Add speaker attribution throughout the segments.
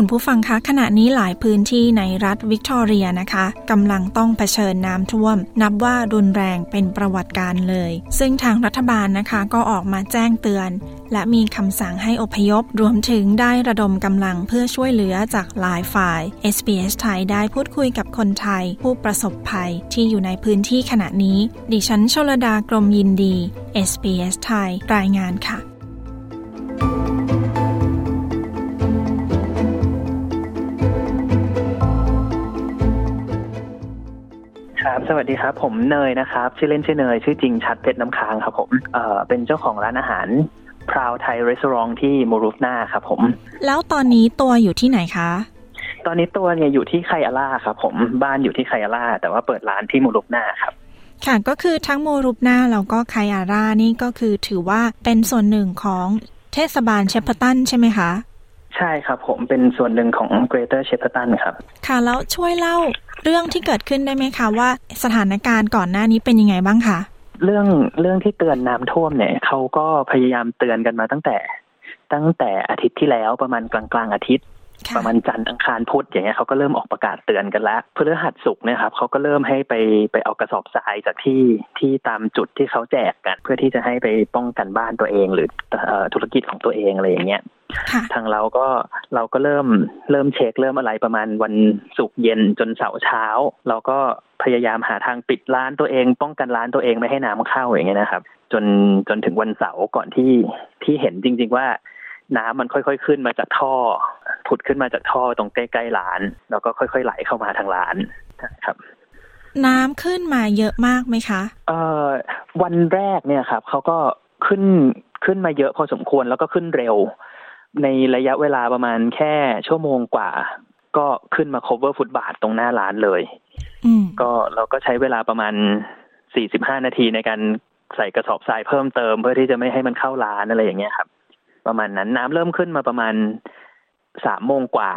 Speaker 1: คุณผู้ฟังคะขณะนี้หลายพื้นที่ในรัฐวิกตอเรียนะคะกำลังต้องเผชิญน้ำท่วม นับว่ารุนแรงเป็นประวัติการเลย ซึ่งทางรัฐบาลนะคะก็ออกมาแจ้งเตือน และมีคำสั่งให้อพยพ รวมถึงได้ระดมกำลังเพื่อช่วยเหลือจากหลายฝ่าย SBS ไทยได้พูดคุยกับคนไทย ผู้ประสบภัยที่อยู่ในพื้นที่ขณะนี้ ดิฉันชลดากรมยินดี SBS ไทยรายงานค่ะ
Speaker 2: ครับ สวัสดีครับ ผมเนยนะครับ ชื่อเล่นชื่อเนย ชื่อจริงชัดเพชรน้ำค้างครับผมเอ่อเป็นเจ้าของร้านอาหารพราวไทยรีสอร์ทที่มูรูฟนาครับผม
Speaker 1: แล้วตอนนี้ตัวอยู่ที่ไหนคะ
Speaker 2: ตอนนี้ตัวเนี่ยอยู่ที่ไคอาล่าครับผมบ้านอยู่ที่ไคอาล่าแต่ว่าเปิดร้านที่มูรูฟนาครับ
Speaker 1: ค่ะก็คือทั้งโมรูปนาแล้วก็ไคอาร่านี่ก็คือถือว่าเป็นส่วนหนึ่งของเทศบาลเชพตันใช่ไหมคะ
Speaker 2: ใช่ครับผมเป็นส่วนหนึ่งของ Greater s h e p e r t o n ครับ
Speaker 1: ค่ะแล้วช่วยเล่าเรื่องที่เกิดขึ้นได้ไหมคะ ว่าสถานการณ์ก่อนหน้านี้เป็นยังไงบ้างคะ
Speaker 2: เรื่องเรื่องที่เตือนน้ำท่วมเนี่ยเขาก็พยายามเตือนกันมาตั้งแต่ ตั้งแต่อาทิตย์ที่แล้วประมาณกลางกลางอาทิตย์ ประมาณจันทร์อังคารพุธอย่างเงี้ยเขาก็เริ่มออกประกาศเตือนกันแล้วเพื่อหัดสุกเนี่ยครับเขาก็เริ่มให้ไปไปเอากระสอบทรายจากที่ที่ตามจุดที่เขาแจกกัน เพื่อที่จะให้ไปป้องกันบ้านตัวเอง หรือธุรกิจของตัวเองอะไรอย่างเงี้ย ทางเราก็เราก็เริ่มเริ่มเช็คเริ่มอะไรประมาณวันศุกร์เย็นจนเสาร์เช้า เราก็พยายามหาทางปิดร้านตัวเอง ป้องกันร้านตัวเองไม่ให้น้ำเข้าอย่างเงี้ยนะครับ จนจนถึงวันเสาร์ก่อนที่ที่เห็นจริง ๆว่าน้ำมันค่อยๆ ขึ้นมาจากท่อ ผุดขึ้นมาจากท่อตรงใกล้ๆร้าน แล้วก็ค่อยๆ ไหลเข้ามาทางร้านครับ
Speaker 1: น้ำขึ้นมาเยอะมากไหมคะ
Speaker 2: เอ่อวันแรกเนี่ยครับเขาก็ขึ้นขึ้นมาเยอะพอสมควรแล้วก็ขึ้นเร็ว ในระยะเวลาประมาณแค่ชั่วโมงกว่า ก็ขึ้นมา cover ฟุตบาทตรงหน้าร้านเลยก็เราก็ใช้เวลาประมาณสี่สิบห้านาทีในการใส่กระสอบทรายเพิ่มเติมเพื่อที่จะไม่ให้มันเข้าร้านอะไรอย่างเงี้ยครับ ประมาณนั้นน้ำเริ่มขึ้นมาประมาณสามโมงกว่า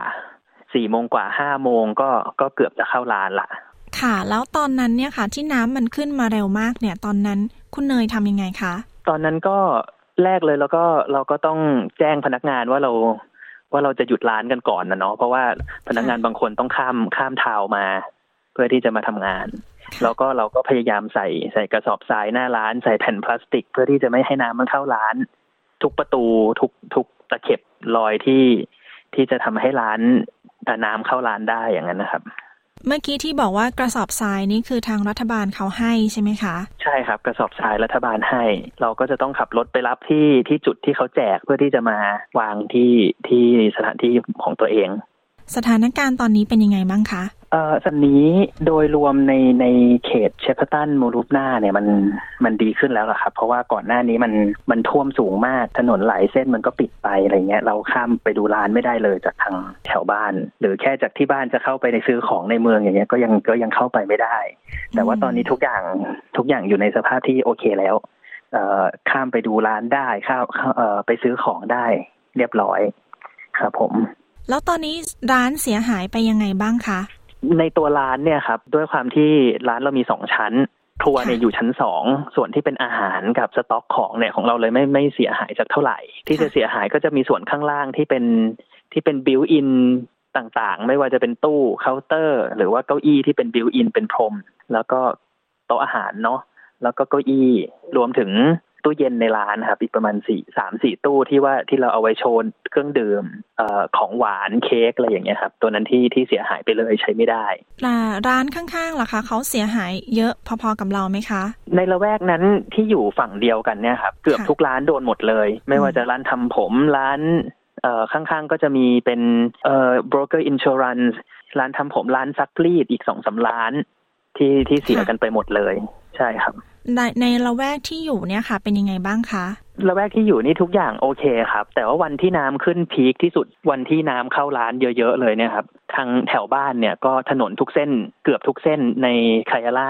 Speaker 2: สี่โมงกว่าห้าโมงก็ก็เกือบจะเข้าร้านละ
Speaker 1: ค่ะ แล้วตอนนั้นเนี่ยค่ะ ที่น้ำมันขึ้นมาเร็วมากเนี่ย ตอนนั้นคุณเนยทำยังไงคะ
Speaker 2: ตอนนั้นก็ แรกเลยแล้วก็เราก็ต้องแจ้งพนักงานว่าเราว่าเราจะหยุดร้านกันก่อนนะเนาะเพราะว่าพนักงานบางคนต้องข้ามข้ามทาวมา เพื่อที่จะมาทำงาน แล้วก็เราก็พยายามใส่ใส่กระสอบทรายหน้าร้านใส่แผ่นพลาสติก เพื่อที่จะไม่ให้น้ำมันเข้าร้าน ทุกประตูทุกทุกตะเข็บรอยที่ที่จะทำให้ร้านน้ำเข้าร้านได้อย่างนั้นนะครับ
Speaker 1: เมื่อกี้ที่บอกว่ากระสอบทรายนี่คือทางรัฐบาลเขาให้ใช่ไหมคะ
Speaker 2: ใช่ครับ กระสอบทรายรัฐบาลให้ เราก็จะต้องขับรถไปรับที่ที่จุดที่เขาแจกเพื่อที่จะมาวางที่ที่สถานที่ของตัวเอง
Speaker 1: สถานการณ์ตอนนี้เป็นยังไงบ้างคะ
Speaker 2: เอ่อสันนี้โดยรวมในในเขตเชฟตันมูรูปหน้าเนี่ยมันมันดีขึ้นแล้วล่ะครับ เพราะว่าก่อนหน้านี้มันมันท่วมสูงมากถนนหลายเส้นมันก็ปิดไปอะไรเงี้ยเราข้ามไปดูร้านไม่ได้เลยจากทางแถวบ้าน หรือแค่จากที่บ้านจะเข้าไปในซื้อของในเมืองอย่างเงี้ยก็ยังก็ยังเข้าไปไม่ได้ แต่ว่าตอนนี้ทุกอย่างทุกอย่างอยู่ในสภาพที่โอเคแล้วเอ่อข้ามไปดูร้านได้ข้าวเอ่อไปซื้อของได้เรียบร้อยครับผม
Speaker 1: แล้วตอนนี้ร้านเสียหายไปยังไงบ้างคะ
Speaker 2: ในตัวร้านเนี่ยครับ ด้วยความที่ร้านเรามีสองชั้น ครัวเนี่ยอยู่ชั้นสอง ส่วนที่เป็นอาหารกับสต็อกของเนี่ยของเราเลยไม่ไม่เสียหายจากเท่าไหร่ ที่จะเสียหายก็จะมีส่วนข้างล่างที่เป็นที่เป็น built-in ต่างๆ ไม่ว่าจะเป็นตู้เคาน์เตอร์ หรือว่าเก้าอี้ที่เป็น built-in เป็นพรม แล้วก็โต๊ะอาหารเนาะแล้วก็เก้าอี้รวมถึง ตู้เย็นในร้านครับอีกประมาณสี่สามสี่ตู้ที่ว่าที่เราเอาไว้โชว์เครื่องดื่มเอ่อของหวานเค้กอะไรอย่างเงี้ยครับ ตัวนั้นที่ที่เสียหายไปเลยใช้ไม่ได้
Speaker 1: ร้านข้างๆล่ะคะเขาเสียหายเยอะพอๆกับเราไหมคะ
Speaker 2: ในละแวกนั้นที่อยู่ฝั่งเดียวกันเนี่ยครับเกือบทุกร้านโดนหมดเลย ไม่ว่าจะร้านทำผมร้านเอ่อข้างๆก็จะมีเป็นเอ่อ broker insurance ร้านทำผมร้านซักรีดอีกสองสาร้านที่ที่เสียกันไปหมดเลย ใช่ครับ
Speaker 1: ในในละแวกที่อยู่เนี่ยค่ะ เป็นยังไงบ้างคะ
Speaker 2: ละแวกที่อยู่นี่ทุกอย่างโอเคครับ แต่ว่าวันที่น้ำขึ้นพีคที่สุดวันที่น้ำเข้าร้านเยอะๆเลยเนี่ยครับทางแถวบ้านเนี่ยก็ถนนทุกเส้นเกือบทุกเส้นในคายาล่า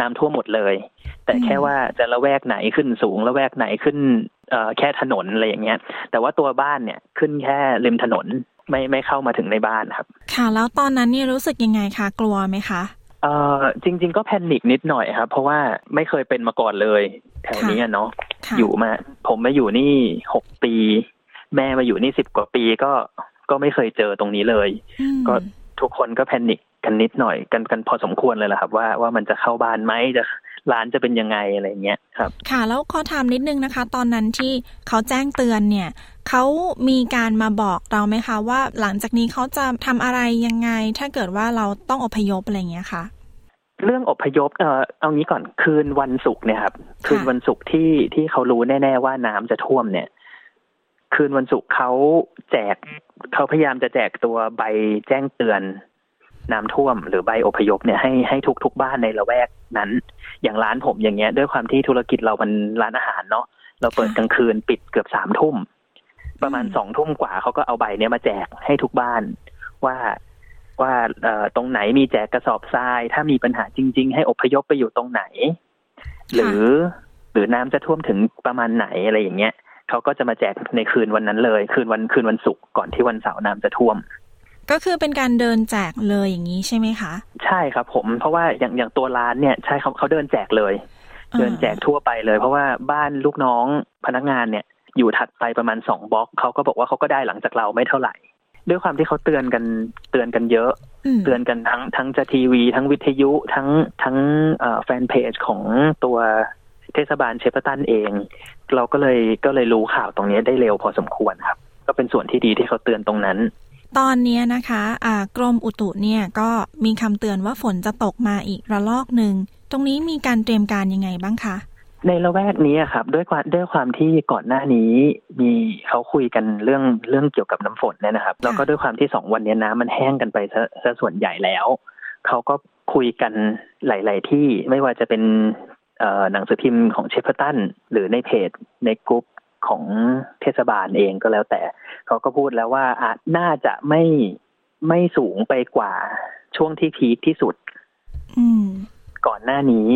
Speaker 2: น้ำท่วมหมดเลย แต่แค่ว่าจะละแวกไหนขึ้นสูงละแวกไหนขึ้นเอ่อแค่ถนนอะไรอย่างเงี้ย แต่ว่าตัวบ้านเนี่ยขึ้นแค่ริมถนนไม่ไม่เข้ามาถึงในบ้านครับ
Speaker 1: ค่ะ แล้วตอนนั้นนี่รู้สึกยังไงคะกลัวไหมคะ
Speaker 2: เอ่อจริง ๆ ก็แพนิคนิดหน่อยครับ เพราะว่าไม่เคยเป็นมาก่อนเลย แถวนี้เนาะอยู่มา ผมมาอยู่นี่หกปี แม่มาอยู่นี่สิบกว่าปีก็ก็ไม่เคยเจอตรงนี้เลย ก็ทุกคนก็แพนิคกันนิดหน่อยกันกันพอสมควรเลยแหละครับ ว่าว่ามันจะเข้าบ้านไหมจะ ร้านจะเป็นยังไงอะไรเงี้ยครับ
Speaker 1: ค่ะ แล้วขอถามนิดนึงนะคะ ตอนนั้นที่เขาแจ้งเตือนเนี่ยเขามีการมาบอกเราไหมคะว่าหลังจากนี้เขาจะทำอะไรยังไง ถ้าเกิดว่าเราต้องอพยพอะไรเงี้ยค่ะ
Speaker 2: เรื่องอพยพเออเอางี้ก่อนคืนวันศุกร์เนี่ยครับคืนวันศุกร์ที่ที่เขารู้แน่ๆว่าน้ำจะท่วมเนี่ย คืนวันศุกร์เขาแจกเขาพยายามจะแจกตัวใบแจ้งเตือน น้ำท่วมหรือใบอพยพเนี่ยให้ให้ทุกทุกบ้านในละแวกนั้น อย่างร้านผมอย่างเงี้ย ด้วยความที่ธุรกิจเรามันร้านอาหารเนาะเราเปิดกลางคืนปิดเกือบสามทุ่มประมาณสองทุ่มกว่าเขาก็เอาใบเนี้ยมาแจกให้ทุกบ้านว่าว่าเอ่อตรงไหนมีแจกกระสอบทราย ถ้ามีปัญหาจริง ๆ ให้อพยพไปอยู่ตรงไหน หรือหรือน้ำจะท่วมถึงประมาณไหนอะไรอย่างเงี้ยเขาก็จะมาแจกในคืนวันนั้นเลย คืนวันคืนวันศุกร์ก่อนที่วันเสาร์น้ำจะท่วม
Speaker 1: ก็คือเป็นการเดินแจกเลยอย่างนี้ใช่ไหมคะ
Speaker 2: ใช่ครับผมเพราะว่าอย่างอย่างตัวร้านเนี่ยใช่เขาเขาเดินแจกเลย เดินแจกทั่วไปเลย เพราะว่าบ้านลูกน้องพนักงานเนี่ยอยู่ถัดไปประมาณสองบล็อกเขาก็บอกว่าเขาก็ได้หลังจากเราไม่เท่าไหร่ ด้วยความที่เขาเตือนกันเตือนกันเยอะ เตือนกันทั้งทั้งจะทีวี ทั้งวิทยุทั้งทั้งแฟนเพจของตัวเทศบาลเชฟตันเอง เราก็เลยก็เลยรู้ข่าวตรงนี้ได้เร็วพอสมควรครับ ก็เป็นส่วนที่ดีที่เขาเตือนตรงนั้น
Speaker 1: ตอนนี้นะคะกรมอุตุเนี่ยก็มีคำเตือนว่าฝนจะตกมาอีกระลอกหนึ่ง ตรงนี้มีการเตรียมการยังไงบ้างคะ
Speaker 2: ในละแวกนี้ครับด้วยความด้วยความที่ก่อนหน้านี้มีเขาคุยกันเรื่องเรื่องเกี่ยวกับน้ำฝนเนี่ยนะครับ แล้วก็ด้วยความที่สองวันนี้น้ำมันแห้งกันไปซะซะส่วนใหญ่แล้วเขาก็คุยกันหลาย ๆ ที่ไม่ว่าจะเป็นหนังสือพิมพ์ของ Shepparton หรือในเพจในกลุ่ม ของเทศบาลเองก็แล้วแต่เขาก็พูดแล้วว่าอาจน่าจะไม่ไม่สูงไปกว่าช่วงที่พีคที่สุดก่อนหน้านี้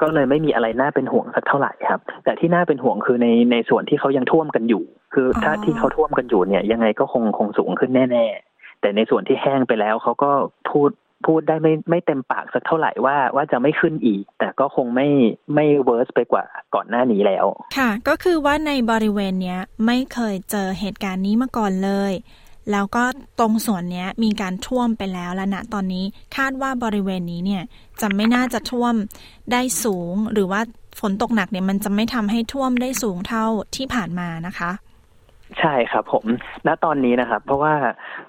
Speaker 2: ก็เลยไม่มีอะไรน่าเป็นห่วงสักเท่าไหร่ครับ แต่ที่น่าเป็นห่วงคือในในส่วนที่เขายังท่วมกันอยู่ คือถ้าที่เขาท่วมกันอยู่เนี่ย ยังไงก็คงคงสูงขึ้นแน่ ๆ แต่ในส่วนที่แห้งไปแล้วเขาก็พูด พูดได้ไม่ไม่เต็มปากสักเท่าไหร่ว่าว่าจะไม่ขึ้นอีก แต่ก็คงไม่ไม่ worse ไปกว่าก่อนหน้านี้แล้ว
Speaker 1: ค่ะ ก็คือว่าในบริเวณเนี้ยไม่เคยเจอเหตุการณ์นี้มาก่อนเลย แล้วก็ตรงส่วนนี้มีการท่วมไปแล้วและณตอนนี้คาดว่าบริเวณนี้เนี่ยจะไม่น่าจะท่วมได้สูง หรือว่าฝนตกหนักเนี่ยมันจะไม่ทำให้ท่วมได้สูงเท่าที่ผ่านมานะคะ
Speaker 2: ใช่ครับผม ณ ตอนนี้นะครับ เพราะว่า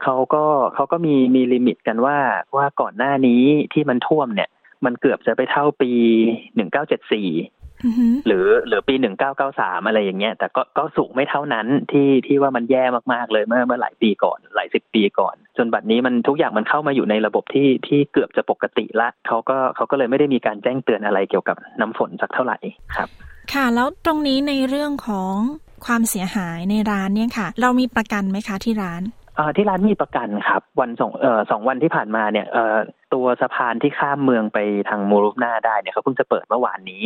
Speaker 2: เขาก็เขาก็มีมี limit กันว่าว่าก่อนหน้านี้ที่มันท่วมเนี่ย มันเกือบจะไปเท่าปีหนึ่งเก้าเจ็ดสี่หรือหรือปีหนึ่งเก้าเก้าสามอะไรอย่างเงี้ย แต่ก็ก็สูงไม่เท่านั้นที่ที่ว่ามันแย่มากๆเลยเมื่อเมื่อหลายปีก่อนหลายสิบปีก่อน จนบัดนี้มันทุกอย่างมันเข้ามาอยู่ในระบบที่ที่เกือบจะปกติละเขาก็เขาก็เลยไม่ได้มีการแจ้งเตือนอะไรเกี่ยวกับน้ำฝนสักเท่าไหร่ครับ
Speaker 1: ค่ะ แล้วตรงนี้ในเรื่องของความเสียหายในร้านเนี่ยค่ะ เรามีประกันไหมคะที่ร้าน
Speaker 2: ที่ร้านมีประกันครับ วันสองเอ่อสองวันที่ผ่านมาเนี่ยเอ่อตัวสะพานที่ข้ามเมืองไปทางมูรุปนาได้เนี่ยเขาเพิ่งจะเปิดเมื่อวานนี้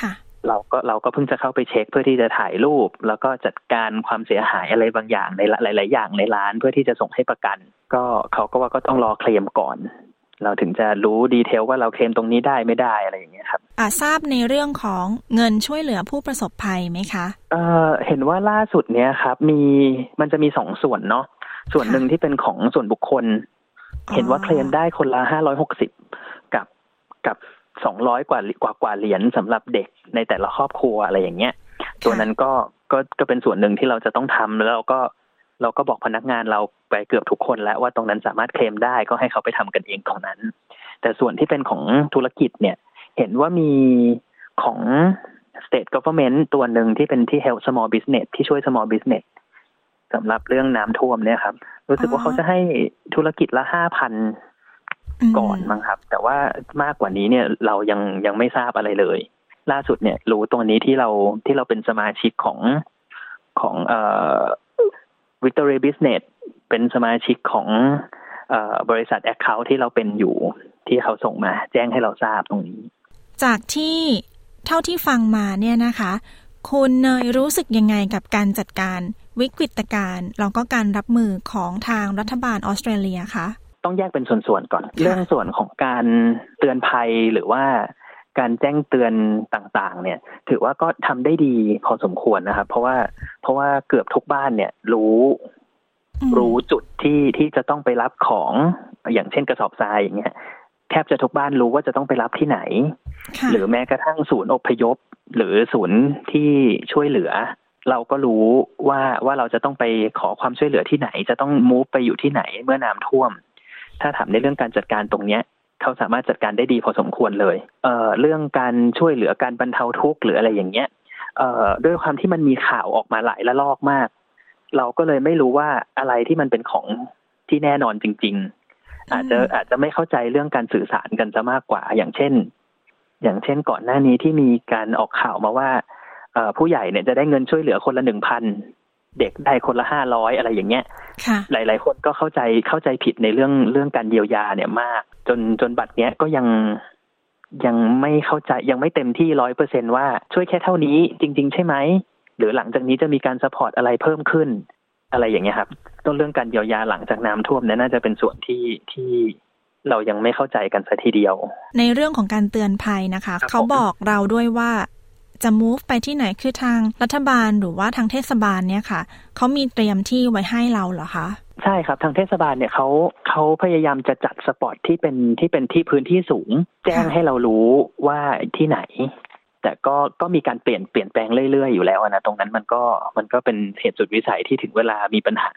Speaker 1: ค่ะ
Speaker 2: เราก็เราก็เพิ่งจะเข้าไปเช็คเพื่อที่จะถ่ายรูป แล้วก็จัดการความเสียหายอะไรบางอย่างในหลาย ๆ อย่างในร้านเพื่อที่จะส่งให้ประกัน ก็เขาก็ว่าก็ต้องรอเคลมก่อน เราถึงจะรู้ดีเทลว่าเราเคลมตรงนี้ได้ไม่ได้อะไรอย่างเงี้ยครับ
Speaker 1: อ่าทราบในเรื่องของเงินช่วยเหลือผู้ประสบภัยไหมคะ
Speaker 2: เออเห็นว่าล่าสุดเนี้ยครับมีมันจะมีสองส่วนเนาะส่วนหนึ่งที่เป็นของส่วนบุคคล เห็นว่าเคลมได้คนละห้าร้อยหกสิบกับกับสองร้อยกว่ากว่ากว่าเหรียญสำหรับเด็กในแต่ละครอบครัวอะไรอย่างเงี้ย ตัวนั้นก็ก็ก็เป็นส่วนหนึ่งที่เราจะต้องทำแล้วเราก็ เราก็บอกพนักงานเราไปเกือบทุกคน แล้วว่าตรงนั้นสามารถเคลมได้ก็ให้เขาไปทำกันเองตรงนั้น แต่ส่วนที่เป็นของธุรกิจเนี่ย เห็นว่ามีของ state government ตัวหนึ่งที่เป็นที่ help small business ที่ช่วย small business สำหรับเรื่องน้ำท่วมเนี่ยครับ รู้สึกว่าเขาจะให้ธุรกิจละห้าพันก่อนมั้งครับ แต่ว่ามากกว่านี้เนี่ยเรายังยังไม่ทราบอะไรเลย ล่าสุดเนี่ย รู้ตัวนี้ที่เราที่เราเป็นสมาชิกของของเอ่อ Victory Business เป็นสมาชิกของเอ่อบริษัทแอคเคาท์ที่เราเป็นอยู่ที่เขาส่งมา แจ้งให้เราทราบตรงนี้
Speaker 1: จากที่เท่าที่ฟังมาเนี่ยนะคะ คุณเนยรู้สึกยังไงกับการจัดการวิกฤตการณ์แล้วก็การรับมือของทางรัฐบาลออสเตรเลียคะ
Speaker 2: ต้องแยกเป็นส่วนๆก่อน เรื่องส่วนของการเตือนภัยหรือว่า การแจ้งเตือนต่างๆ เนี่ย ถือว่าก็ทำได้ดีพอสมควรนะครับ เพราะว่าเพราะว่าเกือบทุกบ้านเนี่ย รู้รู้จุดที่ที่จะต้องไปรับของอย่างเช่นกระสอบทรายอย่างเงี้ยแทบจะทุกบ้านรู้ว่าจะต้องไปรับที่ไหน หรือแม้กระทั่งศูนย์อพยพ หรือศูนย์ที่ช่วยเหลือ เราก็รู้ว่าว่าเราจะต้องไปขอความช่วยเหลือที่ไหน จะต้องมูฟไปอยู่ที่ไหนเมื่อน้ำท่วม ถ้าถามในเรื่องการจัดการตรงเนี้ย เขาสามารถจัดการได้ดีพอสมควรเลยเอ่อเรื่องการช่วยเหลือการบรรเทาทุกข์หรืออะไรอย่างเงี้ยเอ่อด้วยความที่มันมีข่าวออกมาหลายละลอกมาก เราก็เลยไม่รู้ว่าอะไรที่มันเป็นของที่แน่นอนจริง ๆ อาจจะอาจจะไม่เข้าใจเรื่องการสื่อสารกันจะมากกว่า อย่างเช่น อย่างเช่นก่อนหน้านี้ที่มีการออกข่าวมาว่าผู้ใหญ่เนี่ยจะได้เงินช่วยเหลือคนละหนึ่งพัน เด็กได้คนละห้าร้อยอะไรอย่างเงี้ยหลาย ๆ คนก็เข้าใจเข้าใจผิดในเรื่องเรื่องการเยียวยาเนี่ยมาก จนจนบัตรเนี้ยก็ยังยังไม่เข้าใจยังไม่เต็มที่ร้อยเปอร์เซนว่าช่วยแค่เท่านี้จริง ๆ ใช่ไหม หรือหลังจากนี้จะมีการสปอร์ตอะไรเพิ่มขึ้น อะไรอย่างเงี้ยครับต้นเรื่องการเยียวยาหลังจากน้ำท่วมเนี่ยน่าจะเป็นส่วนที่ที่เรายังไม่เข้าใจกันสัทีเดียว
Speaker 1: ในเรื่องของการเตือนภัยนะคะ เขาบอกเราด้วยว่า จะ move ไปที่ไหนคือทางรัฐบาลหรือว่าทางเทศบาลเนี่ยค่ะเขามีเตรียมที่ไว้ให้เราเหรอคะ
Speaker 2: ใช่ครับทางเทศบาลเนี่ยเขาเขาพยายามจะจัดสปอตที่เป็นที่เป็นที่พื้นที่สูง แจ้งให้เรารู้ว่าที่ไหน แต่ก็ก็มีการเปลี่ยนเปลี่ยนแปลงเรื่อยๆอยู่แล้วนะตรงนั้นมันก็มันก็เป็นเหตุสุดวิสัยที่ถึงเวลามีปัญหา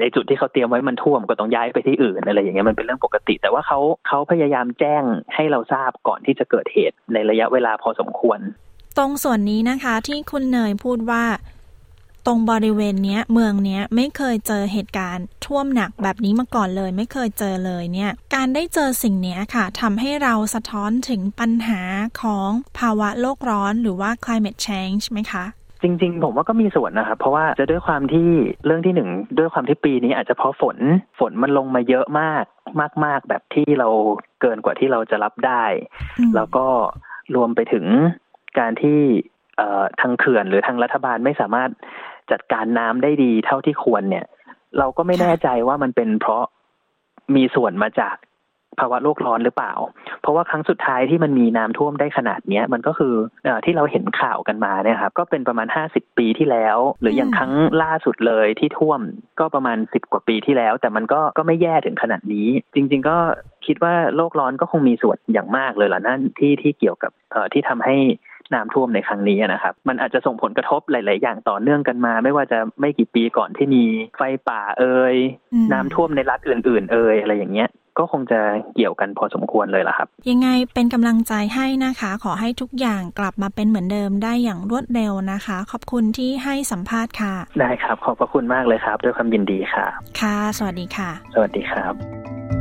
Speaker 2: ในจุดที่เขาเตรียมไว้มันท่วมก็ต้องย้ายไปที่อื่นอะไรอย่างเงี้ยมันเป็นเรื่องปกติ แต่ว่าเขาเขาพยายามแจ้งให้เราทราบก่อนที่จะเกิดเหตุในระยะเวลาพอสมควร
Speaker 1: ตรงส่วนนี้นะคะที่คุณเนยพูดว่า ตรงบริเวณเนี้ย เมืองเนี้ยไม่เคยเจอเหตุการณ์ท่วมหนักแบบนี้มาก่อนเลย ไม่เคยเจอเลยเนี่ย การได้เจอสิ่งนี้ค่ะทำให้เราสะท้อนถึงปัญหาของภาวะโลกร้อนหรือว่า climate change ไหมคะ
Speaker 2: จริงๆ ผมว่าก็มีส่วนนะครับ เพราะว่าจะด้วยความที่เรื่องที่หนึ่งด้วยความที่ปีนี้อาจจะเพราะฝนฝนมันลงมาเยอะมากมาก ๆ แบบที่เราเกินกว่าที่เราจะรับได้ แล้วก็รวมไปถึง การที่ทางเขื่อนหรือทางรัฐบาลไม่สามารถจัดการน้ำได้ดีเท่าที่ควรเนี่ย เราก็ไม่แน่ใจว่ามันเป็นเพราะมีส่วนมาจากภาวะโลกร้อนหรือเปล่า เพราะว่าครั้งสุดท้ายที่มันมีน้ำท่วมได้ขนาดเนี้ยมันก็คืออที่เราเห็นข่าวกันมาเนี่ยครับก็เป็นประมาณห้าสิบปีที่แล้ว หรืออย่างครั้งล่าสุดเลยที่ท่วมก็ประมาณสิบกว่าปีที่แล้ว แต่มันก็ก็ไม่แย่ถึงขนาดนี้ จริง ๆ ก็คิดว่าโลกร้อนก็คงมีส่วนอย่างมากเลยล่ะนั่นที่ที่เกี่ยวกับที่ทำให้ น้ำท่วมในครั้งนี้นะครับ มันอาจจะส่งผลกระทบหลาย ๆ อย่างต่อเนื่องกันมา ไม่ว่าจะไม่กี่ปีก่อนที่มีไฟป่าเอ่ยน้ำท่วมในรัฐอื่น ๆ เอ่ยอะไรอย่างเงี้ยก็คงจะเกี่ยวกันพอสมควรเลยล่ะครับ
Speaker 1: ยังไงเป็นกำลังใจให้นะคะ ขอให้ทุกอย่างกลับมาเป็นเหมือนเดิมได้อย่างรวดเร็วนะคะ ขอบคุณที่ให้สัมภาษณ์ค่ะ
Speaker 2: ได้ครับ ขอบพระคุณมากเลยครับ ด้วยความยินดีค่ะ
Speaker 1: ค่ะ สวัสดีค่ะ
Speaker 2: สวัสดีครับ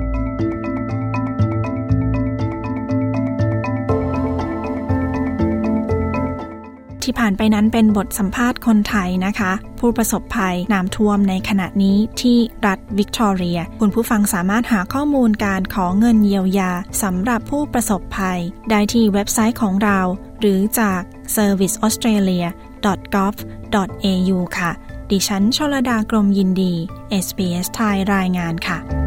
Speaker 1: ที่ผ่านไปนั้นเป็นบทสัมภาษณ์คนไทยนะคะ ผู้ประสบภัยน้ำท่วมในขณะนี้ที่รัฐวิกตอเรีย คุณผู้ฟังสามารถหาข้อมูลการขอเงินเยียวยาสำหรับผู้ประสบภัย ได้ที่เว็บไซต์ของเรา หรือจาก serviceaustralia.gov.au ค่ะ ดิฉันชลดากรมยินดี SBS ไทยรายงานค่ะ